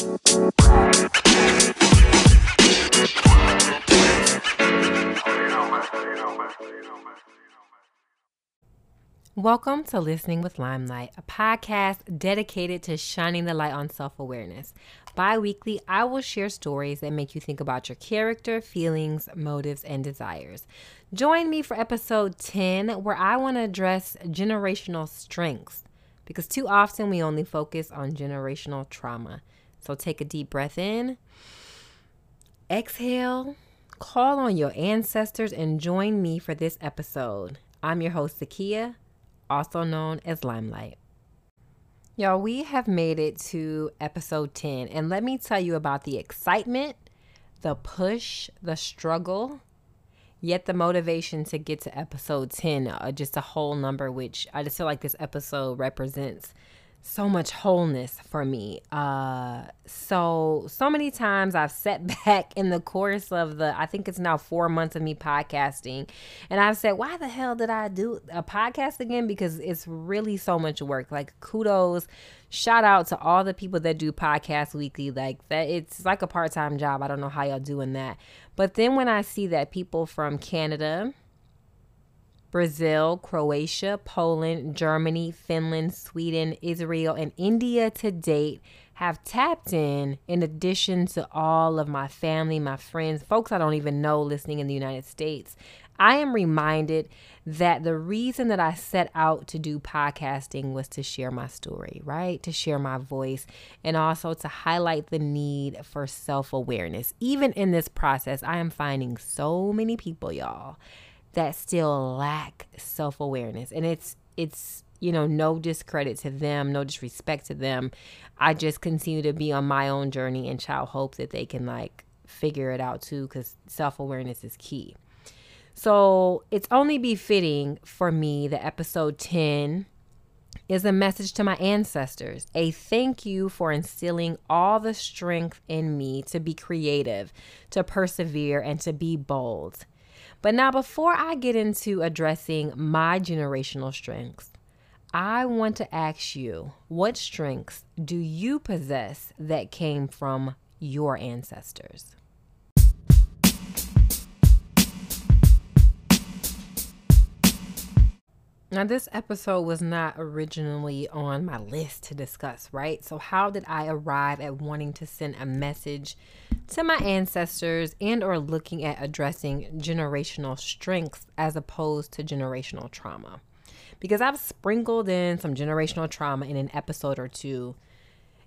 Welcome to Listening with Limelight, a podcast dedicated to shining the light on self awareness. Bi weekly, I will share stories that make you think about your character, feelings, motives, and desires. Join me for episode 10, where I want to address generational strengths because too often we only focus on generational trauma. So take a deep breath in, exhale, call on your ancestors, and join me for this episode. I'm your host, Zakia also known as Limelight. Y'all, we have made it to episode 10, and let me tell you about the excitement, the push, the struggle, yet the motivation to get to episode 10, uh, just a whole number, which I just feel like this episode represents so much wholeness for me. Uh so so many times I've sat back in the course of the I think it's now 4 months of me podcasting and I've said why the hell did I do a podcast again because it's really so much work. Like kudos shout out to all the people that do podcast weekly like that it's like a part-time job. I don't know how y'all doing that. But then when I see that people from Canada, Brazil, Croatia, Poland, Germany, Finland, Sweden, Israel, and India to date have tapped in, in addition to all of my family, my friends, folks I don't even know listening in the United States. I am reminded that the reason that I set out to do podcasting was to share my story, right? To share my voice and also to highlight the need for self awareness. Even in this process, I am finding so many people, y'all that still lack self-awareness. And it's it's you know no discredit to them no disrespect to them. I just continue to be on my own journey and child hope that they can like figure it out too because self-awareness is key. So it's only befitting for me that episode 10 is a message to my ancestors, a thank you for instilling all the strength in me to be creative, to persevere, and to be bold. But now, before I get into addressing my generational strengths, I want to ask you what strengths do you possess that came from your ancestors? Now, this episode was not originally on my list to discuss, right? So, how did I arrive at wanting to send a message to my ancestors and or looking at addressing generational strengths as opposed to generational trauma? Because I've sprinkled in some generational trauma in an episode or two,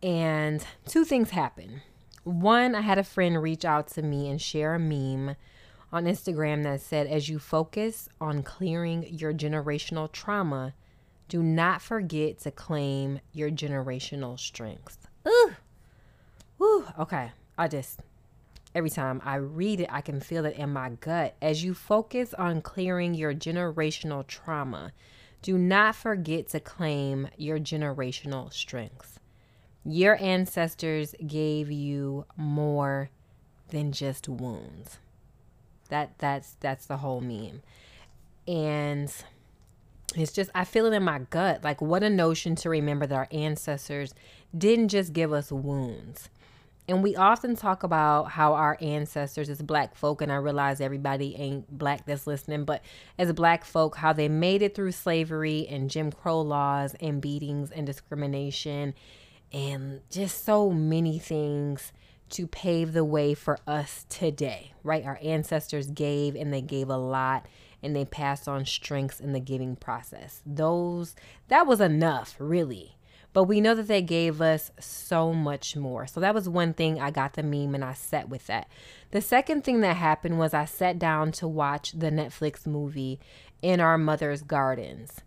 and two things happen. One, I had a friend reach out to me and share a meme on Instagram that said, as you focus on clearing your generational trauma, do not forget to claim your generational strengths. Ooh, woo, okay. I just, every time I read it, I can feel it in my gut. As you focus on clearing your generational trauma, do not forget to claim your generational strengths. Your ancestors gave you more than just wounds. That that's that's the whole meme. And it's just I feel it in my gut. Like what a notion to remember that our ancestors didn't just give us wounds. And we often talk about how our ancestors as black folk, and I realize everybody ain't black that's listening, but as black folk, how they made it through slavery and Jim Crow laws and beatings and discrimination and just so many things to pave the way for us today, right? Our ancestors gave and they gave a lot and they passed on strengths in the giving process. Those, that was enough, really. But we know that they gave us so much more. So that was one thing I got the meme and I sat with that. The second thing that happened was I sat down to watch the Netflix movie In Our Mother's Gardens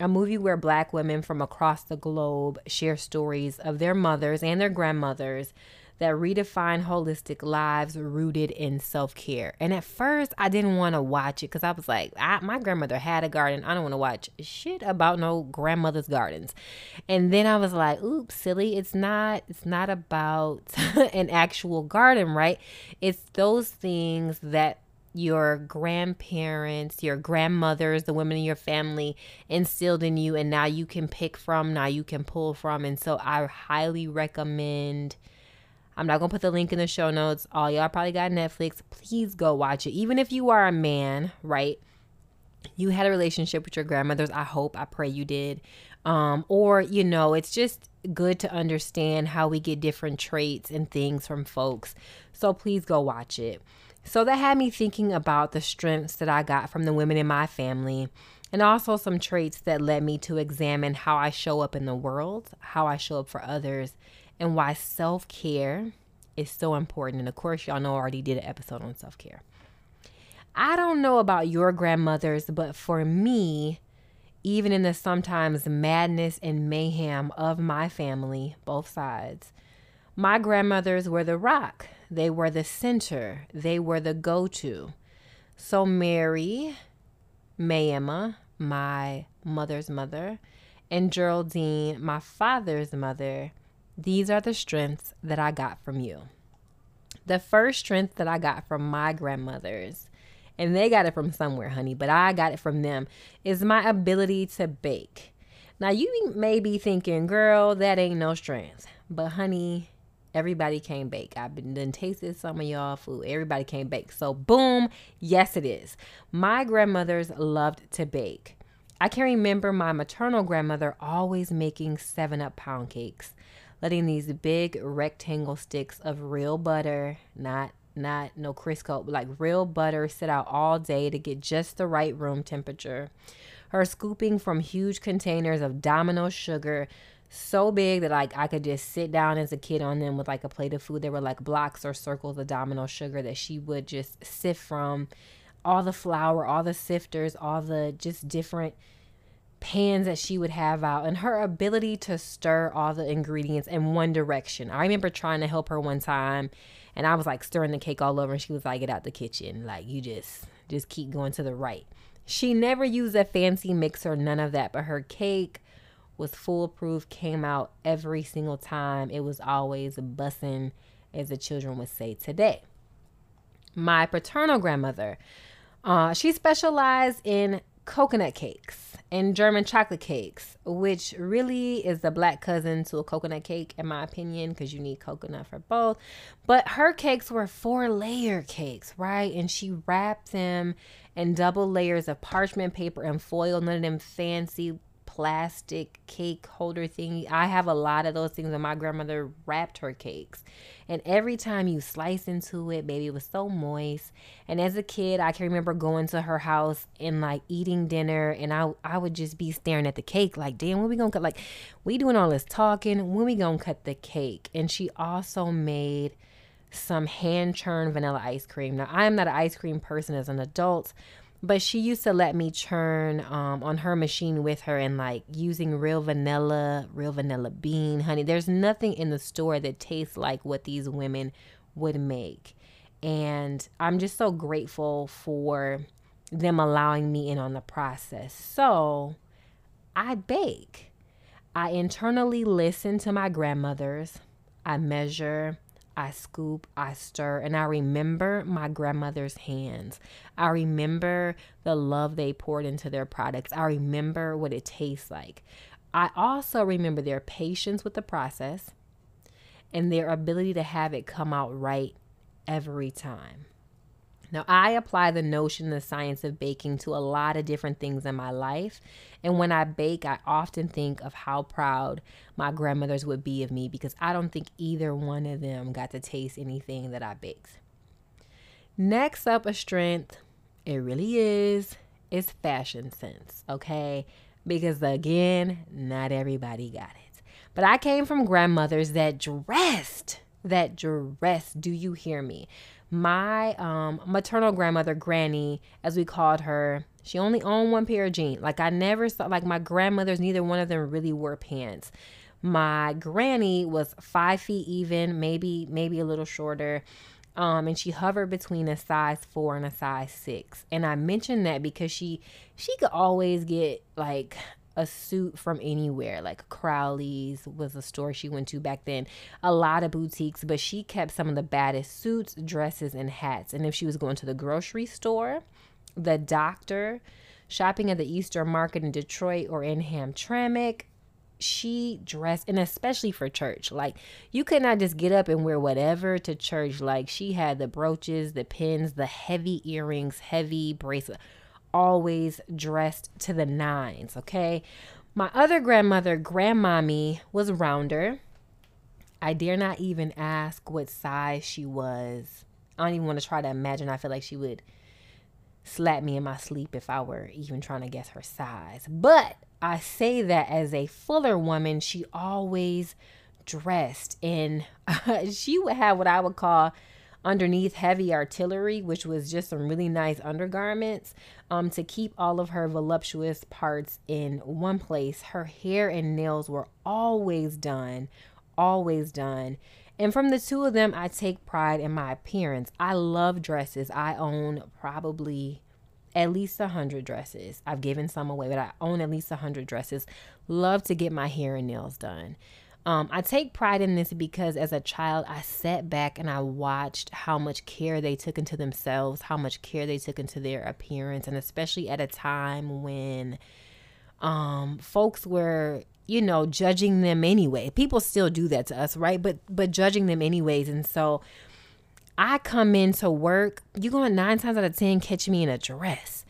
a movie where black women from across the globe share stories of their mothers and their grandmothers that redefine holistic lives rooted in self care. And at first, I didn't want to watch it because I was like, I, my grandmother had a garden. I don't want to watch shit about no grandmother's gardens. And then I was like, oops, silly. It's not. It's not about an actual garden, right? It's those things that your grandparents, your grandmothers, the women in your family instilled in you, and now you can pick from, now you can pull from. And so I highly recommend I'm not gonna put the link in the show notes. All y'all probably got Netflix. Please go watch it. Even if you are a man, right? You had a relationship with your grandmothers. I hope, I pray you did. Um, or, you know, it's just good to understand how we get different traits and things from folks. So please go watch it. So that had me thinking about the strengths that I got from the women in my family and also some traits that led me to examine how I show up in the world, how I show up for others, and why self care is so important. And of course, y'all know I already did an episode on self care. I don't know about your grandmothers, but for me, even in the sometimes madness and mayhem of my family, both sides, my grandmothers were the rock. They were the center. They were the go to. So, Mary, Mayemma, my mother's mother, and Geraldine, my father's mother, these are the strengths that I got from you. The first strength that I got from my grandmothers, and they got it from somewhere, honey, but I got it from them, is my ability to bake. Now, you may be thinking, girl, that ain't no strength. But, honey, everybody can bake. I've been done tasted some of y'all food. Everybody can bake. So, boom, yes, it is. My grandmothers loved to bake. I can remember my maternal grandmother always making 7 Up pound cakes letting these big rectangle sticks of real butter, not not no Crisco, but like real butter sit out all day to get just the right room temperature. Her scooping from huge containers of domino sugar so big that like I could just sit down as a kid on them with like a plate of food. They were like blocks or circles of domino sugar that she would just sift from all the flour, all the sifters, all the just different pans that she would have out and her ability to stir all the ingredients in one direction. I remember trying to help her one time and I was like stirring the cake all over and she was like, get out the kitchen. Like you just just keep going to the right. She never used a fancy mixer, none of that, but her cake was foolproof, came out every single time. It was always bussing, as the children would say today. My paternal grandmother, uh, she specialized in coconut cakes and German chocolate cakes, which really is the black cousin to a coconut cake, in my opinion, because you need coconut for both. But her cakes were four layer cakes, right? And she wrapped them in double layers of parchment paper and foil, none of them fancy plastic cake holder thing. I have a lot of those things and my grandmother wrapped her cakes. And every time you slice into it, baby, it was so moist. And as a kid, I can remember going to her house and like eating dinner and I I would just be staring at the cake like, damn, when we gonna cut like we doing all this talking, when we gonna cut the cake? And she also made some hand churned vanilla ice cream. Now I am not an ice cream person as an adult, but she used to let me churn um, on her machine with her and like using real vanilla, real vanilla bean, honey. There's nothing in the store that tastes like what these women would make. And I'm just so grateful for them allowing me in on the process. So I bake. I internally listen to my grandmothers. I measure. I scoop, I stir, and I remember my grandmother's hands. I remember the love they poured into their products. I remember what it tastes like. I also remember their patience with the process and their ability to have it come out right every time. Now, I apply the notion, the science of baking to a lot of different things in my life. And when I bake, I often think of how proud my grandmothers would be of me because I don't think either one of them got to taste anything that I baked. Next up, a strength, it really is, is fashion sense, okay? Because again, not everybody got it. But I came from grandmothers that dressed, that dressed. Do you hear me? my um, maternal grandmother, Granny, as we called her, she only owned one pair of jeans. Like I never saw, like my grandmothers, neither one of them really wore pants. My granny was five feet even, maybe maybe a little shorter. Um, and she hovered between a size four and a size six. And I mentioned that because she she could always get like a suit from anywhere. Like Crowley's was a store she went to back then. A lot of boutiques, but she kept some of the baddest suits, dresses, and hats. And if she was going to the grocery store, the doctor, shopping at the Eastern Market in Detroit or in Hamtramck, she dressed and especially for church like you could not just get up and wear whatever to church like she had the brooches the pins the heavy earrings heavy bracelet always dressed to the nines okay? My other grandmother grandmommy was rounder. I dare not even ask what size she was. I don't even want to try to imagine. I feel like she would slap me in my sleep if i were even trying to guess her size. But I say that as a fuller woman, she always dressed and uh, she would have what I would call underneath heavy artillery, which was just some really nice undergarments um, to keep all of her voluptuous parts in one place. Her hair and nails were always done, always done. And from the two of them, I take pride in my appearance. I love dresses. I own probably at least a hundred dresses. I've given some away, but I own at least a hundred dresses. Love to get my hair and nails done. Um, I take pride in this because as a child, I sat back and I watched how much care they took into themselves, how much care they took into their appearance, and especially at a time when um, folks were, you know, judging them anyway. People still do that to us, right? But but judging them anyways, and so I come into work, you're going nine times out of 10 catch me in a dress.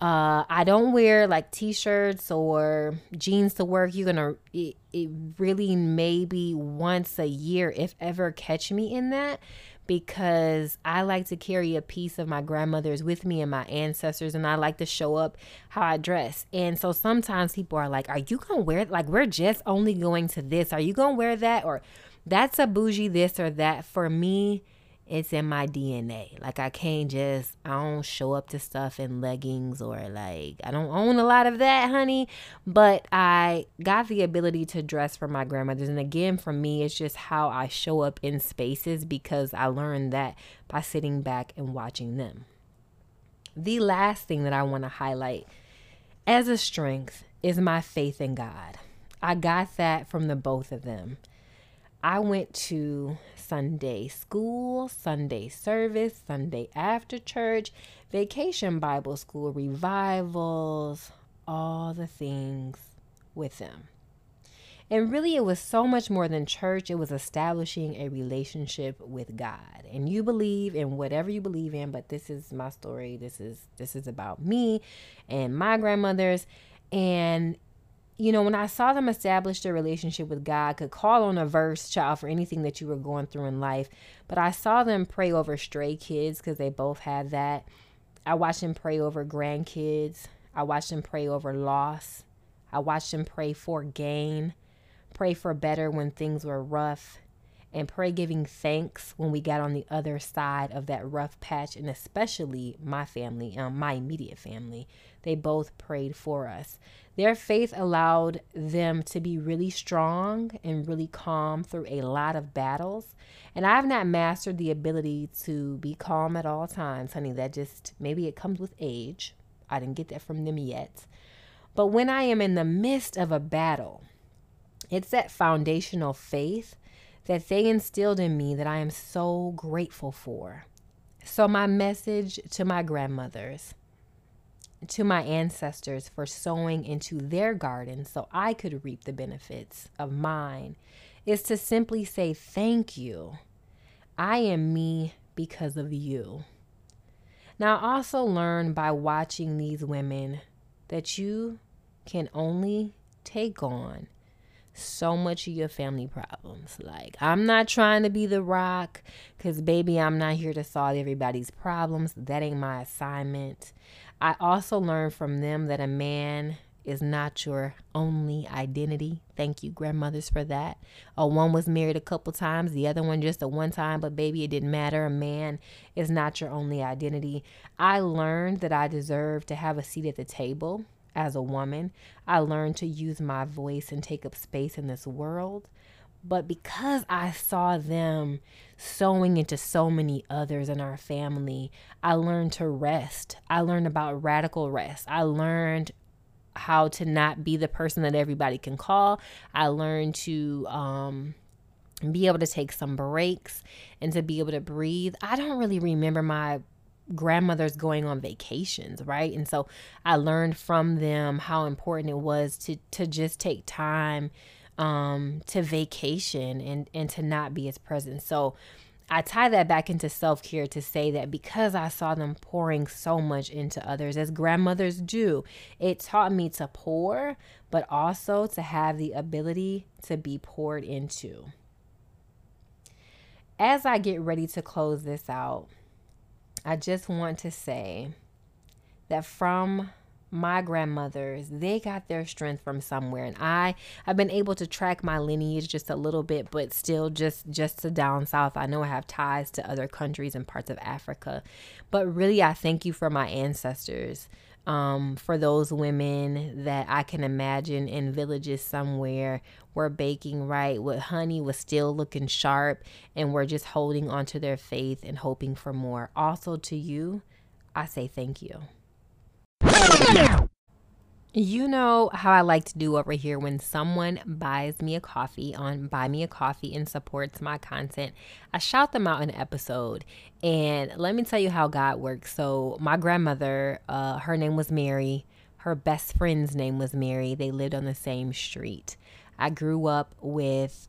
Uh, I don't wear like t-shirts or jeans to work. You're gonna it, it really maybe once a year, if ever, catch me in that because I like to carry a piece of my grandmother's with me and my ancestors, and I like to show up how I dress. And so sometimes people are like, "Are you gonna wear like we're just only going to this? Are you gonna wear that or that's a bougie this or that?" For me, it's in my DNA. Like I can't just I don't show up to stuff in leggings or like I don't own a lot of that, honey, but I got the ability to dress for my grandmothers and again for me it's just how I show up in spaces because I learned that by sitting back and watching them. The last thing that I want to highlight as a strength is my faith in God. I got that from the both of them. I went to Sunday school, Sunday service, Sunday after church, vacation Bible school, revivals, all the things with them. And really, it was so much more than church. It was establishing a relationship with God. And you believe in whatever you believe in, but this is my story. This is this is about me and my grandmothers. And you know, when I saw them establish their relationship with God, could call on a verse, child, for anything that you were going through in life. But I saw them pray over stray kids because they both had that. I watched them pray over grandkids. I watched them pray over loss. I watched them pray for gain, pray for better when things were rough, and pray giving thanks when we got on the other side of that rough patch, and especially my family, um, my immediate family. They both prayed for us. Their faith allowed them to be really strong and really calm through a lot of battles. And I've not mastered the ability to be calm at all times, honey. That just maybe it comes with age. I didn't get that from them yet. But when I am in the midst of a battle, it's that foundational faith that they instilled in me that I am so grateful for. So, my message to my grandmothers to my ancestors for sowing into their garden so I could reap the benefits of mine is to simply say, Thank you. I am me because of you. Now, I also learned by watching these women that you can only take on so much of your family problems. Like, I'm not trying to be the rock because, baby, I'm not here to solve everybody's problems. That ain't my assignment. I also learned from them that a man is not your only identity. Thank you, grandmothers, for that. Oh, one was married a couple times, the other one just a one time, but baby, it didn't matter. A man is not your only identity. I learned that I deserve to have a seat at the table as a woman. I learned to use my voice and take up space in this world. But because I saw them sowing into so many others in our family, I learned to rest. I learned about radical rest. I learned how to not be the person that everybody can call. I learned to um, be able to take some breaks and to be able to breathe. I don't really remember my grandmothers going on vacations, right? And so I learned from them how important it was to to just take time um, to vacation and, and to not be as present. So I tie that back into self care to say that because I saw them pouring so much into others, as grandmothers do, it taught me to pour, but also to have the ability to be poured into. As I get ready to close this out, I just want to say that from my grandmothers they got their strength from somewhere. And i i've been able to track my lineage just a little bit but still just just to down south i know i have ties to other countries and parts of africa. But really i thank you for my ancestors um, for those women that I can imagine in villages somewhere were baking right with honey was still looking sharp and were just holding onto their faith and hoping for more. Also to you, I say thank you. You know how I like to do over here when someone buys me a coffee on Buy Me a Coffee and supports my content. I shout them out in an episode. And let me tell you how God works. So, my grandmother, uh, her name was Mary. Her best friend's name was Mary. They lived on the same street. I grew up with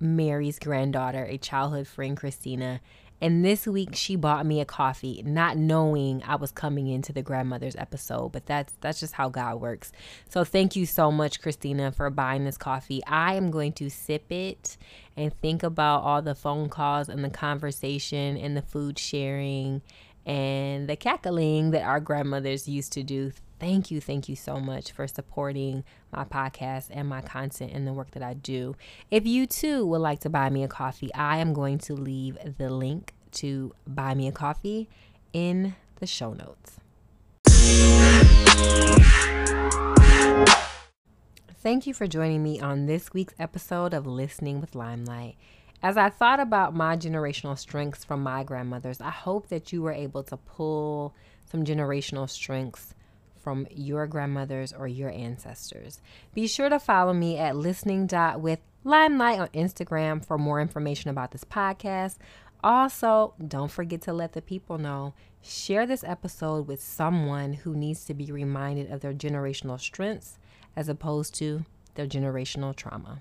Mary's granddaughter, a childhood friend, Christina, and this week she bought me a coffee, not knowing I was coming into the grandmother's episode. But that's that's just how God works. So thank you so much, Christina, for buying this coffee. I am going to sip it and think about all the phone calls and the conversation and the food sharing and the cackling that our grandmothers used to do. Thank you, thank you so much for supporting my podcast and my content and the work that I do. If you too would like to buy me a coffee, I am going to leave the link to buy me a coffee in the show notes. Thank you for joining me on this week's episode of Listening with Limelight. As I thought about my generational strengths from my grandmothers, I hope that you were able to pull some generational strengths from your grandmothers or your ancestors. Be sure to follow me at listening with limelight on Instagram for more information about this podcast. Also, don't forget to let the people know. Share this episode with someone who needs to be reminded of their generational strengths as opposed to their generational trauma.